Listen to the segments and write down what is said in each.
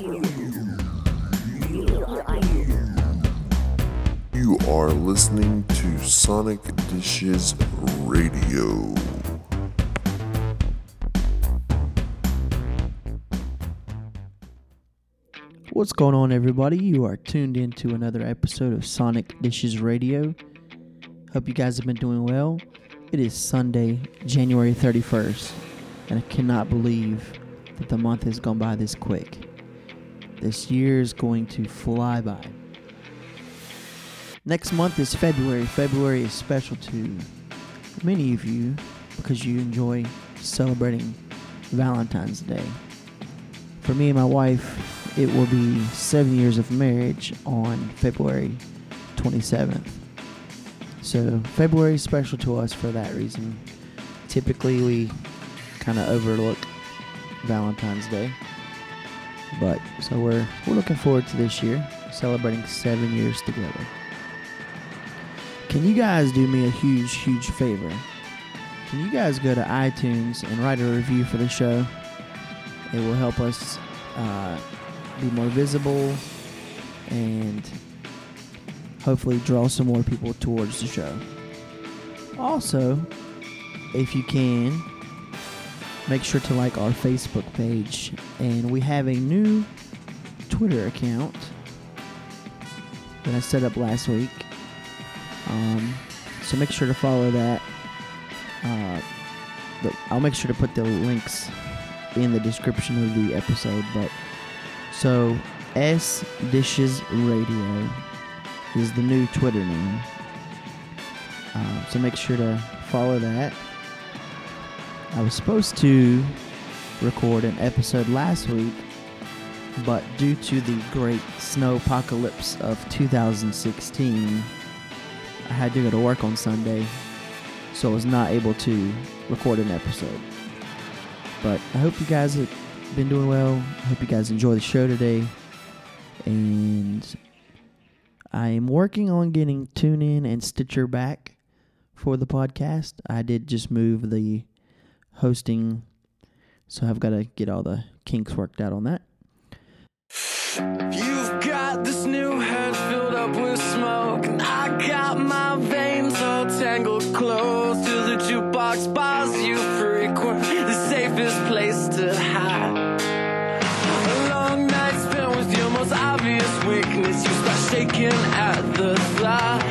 You are listening to Sonic Dishes Radio. What's going on, everybody? You are tuned in to another episode of Sonic Dishes Radio. Hope you guys have been doing well. It is Sunday, January 31st, and I cannot believe that the month has gone by this quick. This year is going to fly by. Next month is February. February is special to many of you because you enjoy celebrating Valentine's Day. For me and my wife, it will be seven years of marriage on February 27th. So, February is special to us for that reason. Typically, we kind of overlook Valentine's Day. But, so we're, we're looking forward to this year, celebrating seven years together. Can you guys do me a huge, huge favor? Can you guys go to iTunes and write a review for the show? It will help us uh, be more visible and hopefully draw some more people towards the show. Also, if you can, make sure to like our Facebook page. And we have a new Twitter account that I set up last week. Um, so make sure to follow that. Uh, I'll make sure to put the links in the description of the episode. But so S Dishes Radio is the new Twitter name. Uh, so make sure to follow that. I was supposed to record an episode last week, but due to the great snow apocalypse of 2016, I had to go to work on Sunday, so I was not able to record an episode. But I hope you guys have been doing well. I hope you guys enjoy the show today. And I am working on getting TuneIn and Stitcher back for the podcast. I did just move the hosting, so I've got to get all the kinks worked out on that. You've got this new head filled up with smoke, and I got my veins all tangled close to the jukebox bars you frequent, the safest place to hide. A long night spent with your most obvious weakness, you start shaking at the thought.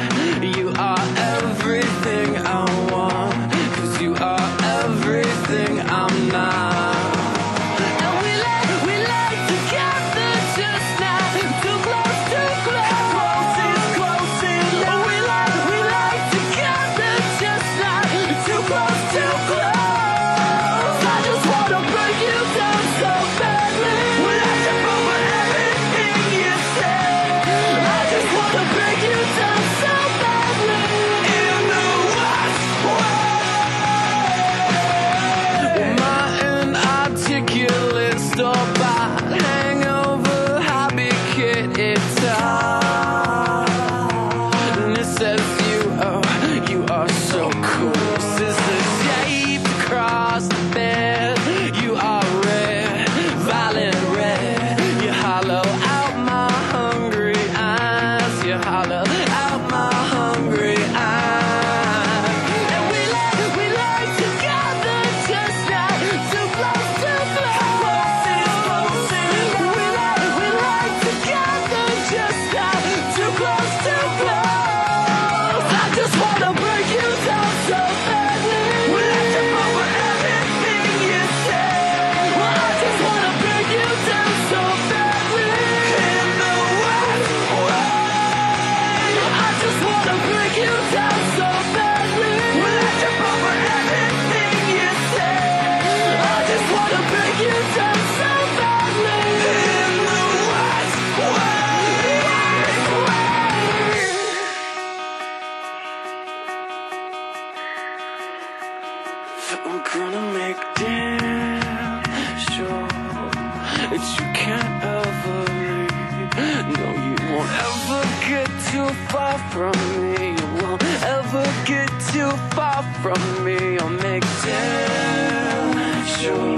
Too far from me. I'll make damn sure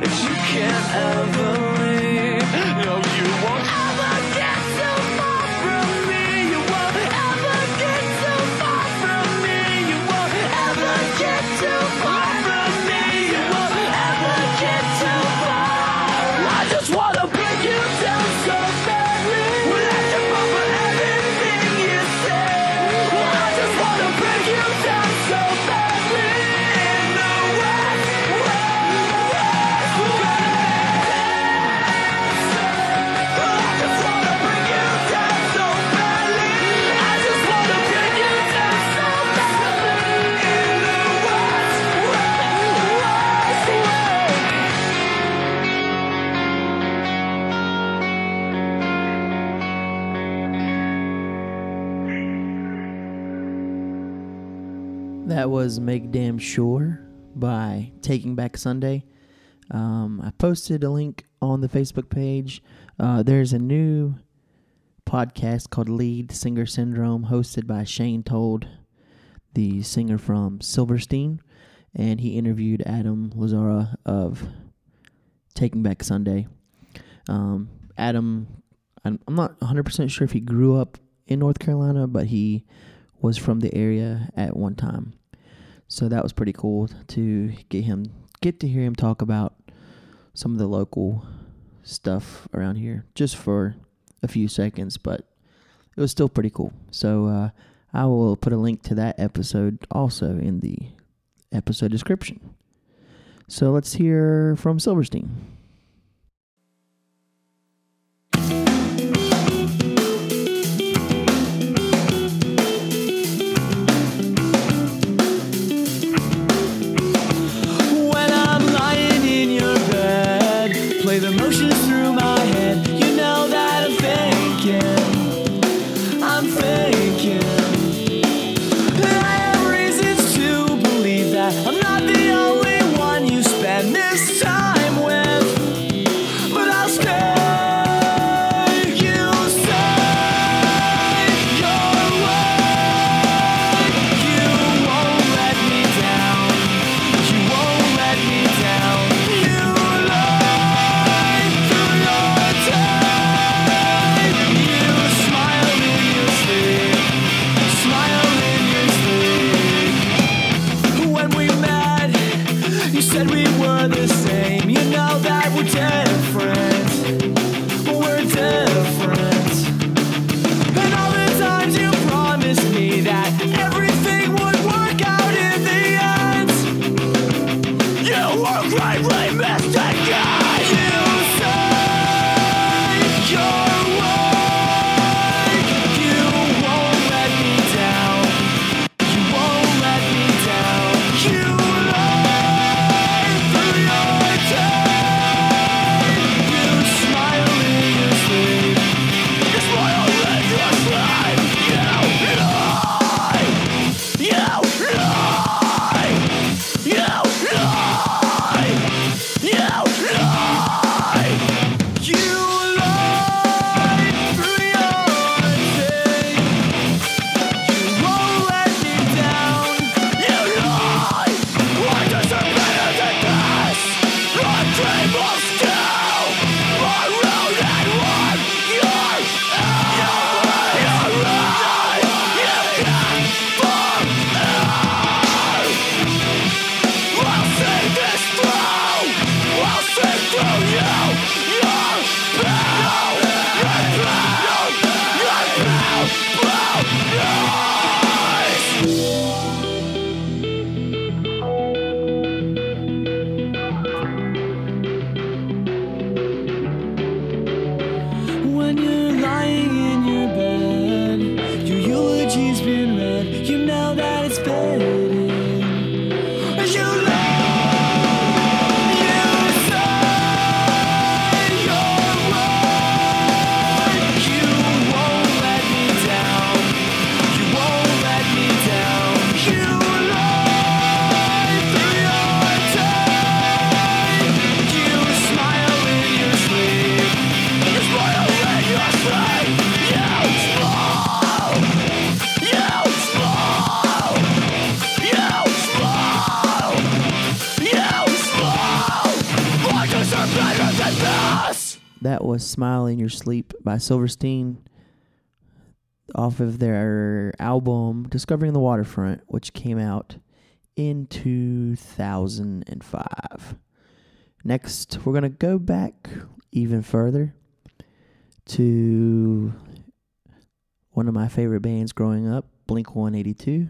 that you can't ever That was Make Damn Sure by Taking Back Sunday. Um, I posted a link on the Facebook page. Uh, there's a new podcast called Lead Singer Syndrome, hosted by Shane Told, the singer from Silverstein, and he interviewed Adam Lazzara of Taking Back Sunday. Um, Adam, I'm I'm not 100% sure if he grew up in North Carolina, but he was from the area at one time. So that was pretty cool to get him get to hear him talk about some of the local stuff around here just for a few seconds, but it was still pretty cool. So uh, I will put a link to that episode also in the episode description. So let's hear from Silverstein. Smile in Your Sleep by Silverstein off of their album Discovering the Waterfront, which came out in 2005. Next, we're going to go back even further to one of my favorite bands growing up, Blink 182.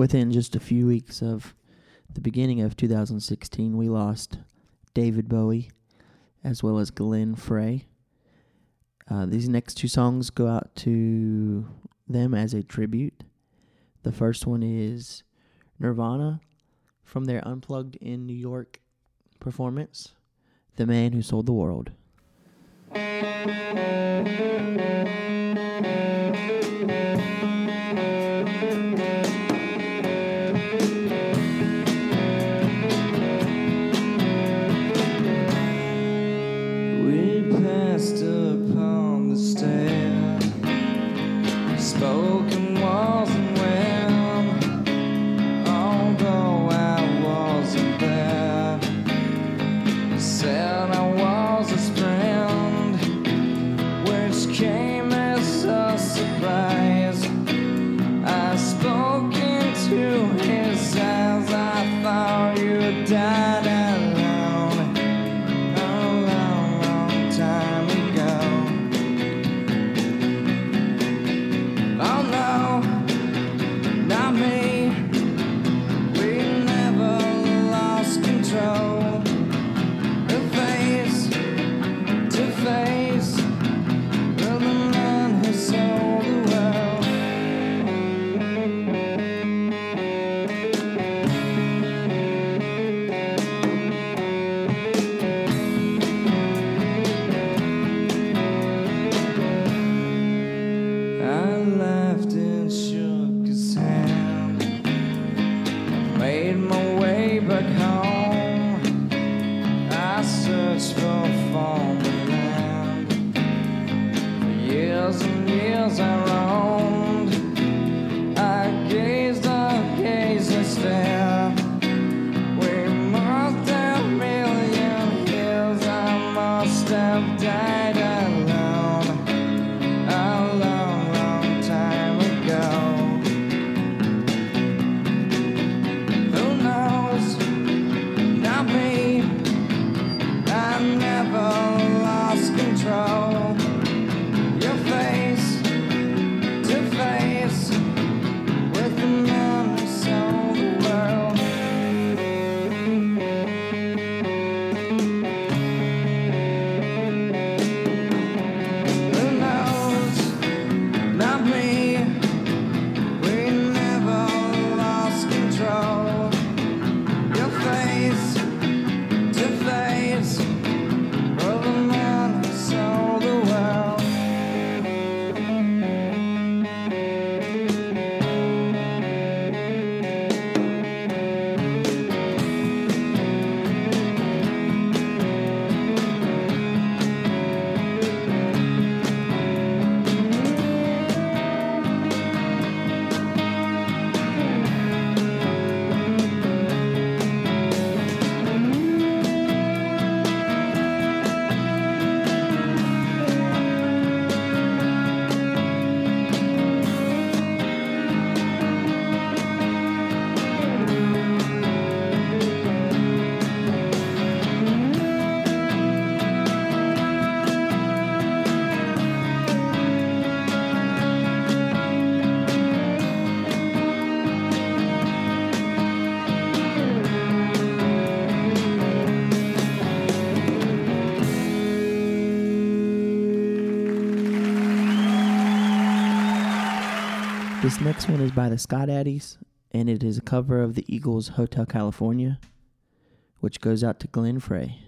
within just a few weeks of the beginning of 2016, we lost David Bowie as well as Glenn Frey. Uh, these next two songs go out to them as a tribute. The first one is Nirvana from their Unplugged in New York performance, The Man Who Sold the World. This next one is by the Scott Addies, and it is a cover of the Eagles' Hotel California, which goes out to Glenn Frey.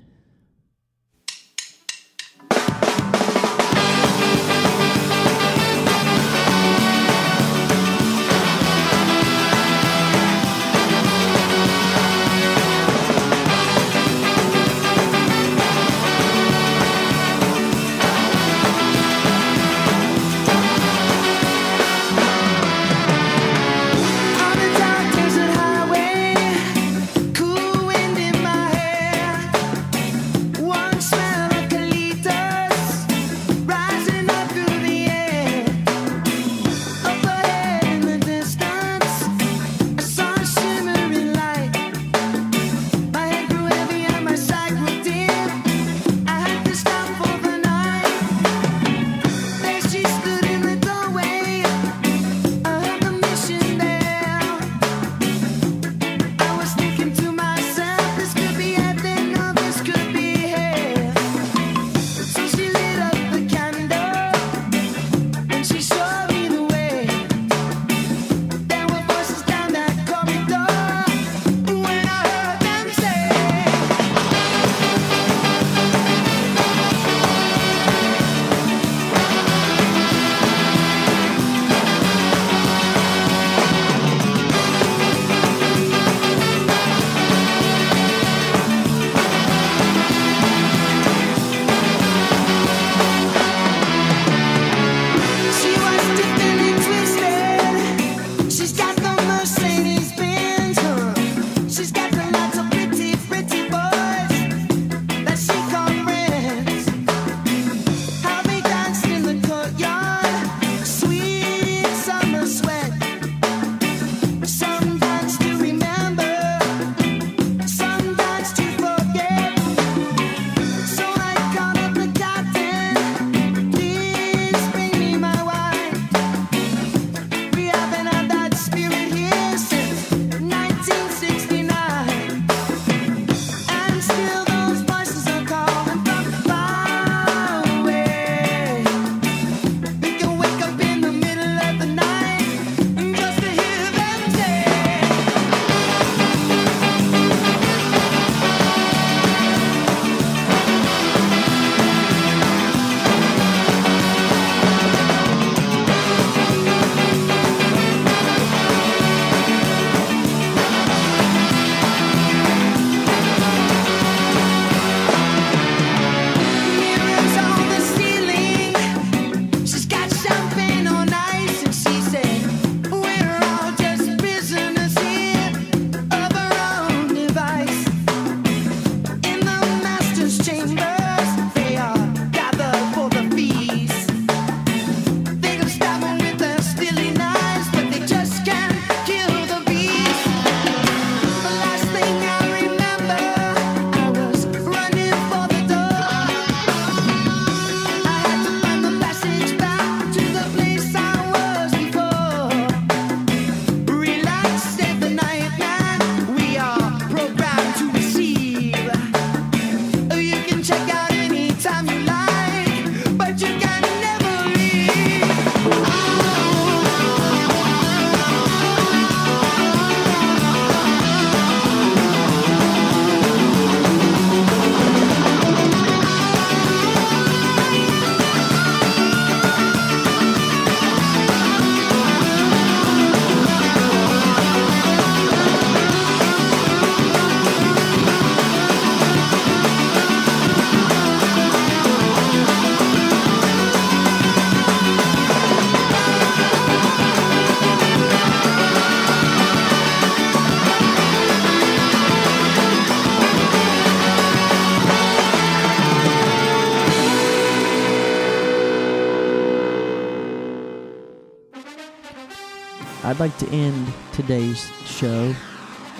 I'd like to end today's show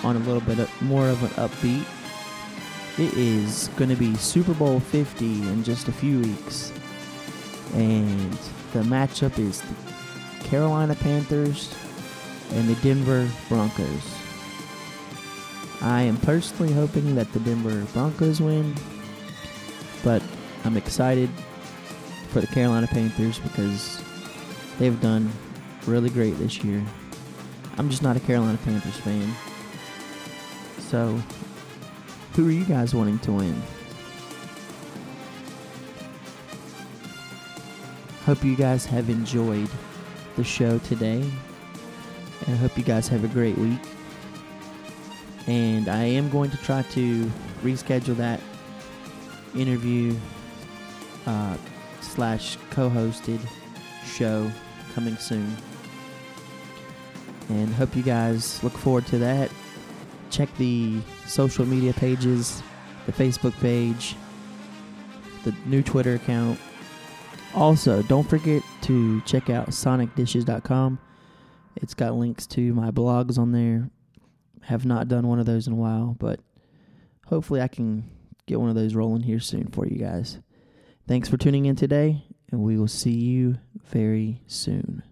on a little bit more of an upbeat. It is going to be Super Bowl 50 in just a few weeks. And the matchup is the Carolina Panthers and the Denver Broncos. I am personally hoping that the Denver Broncos win, but I'm excited for the Carolina Panthers because they've done really great this year. I'm just not a Carolina Panthers fan. So, who are you guys wanting to win? Hope you guys have enjoyed the show today. And I hope you guys have a great week. And I am going to try to reschedule that interview uh, slash co-hosted show coming soon. And hope you guys look forward to that. Check the social media pages, the Facebook page, the new Twitter account. Also, don't forget to check out sonicdishes.com. It's got links to my blogs on there. Have not done one of those in a while, but hopefully I can get one of those rolling here soon for you guys. Thanks for tuning in today, and we will see you very soon.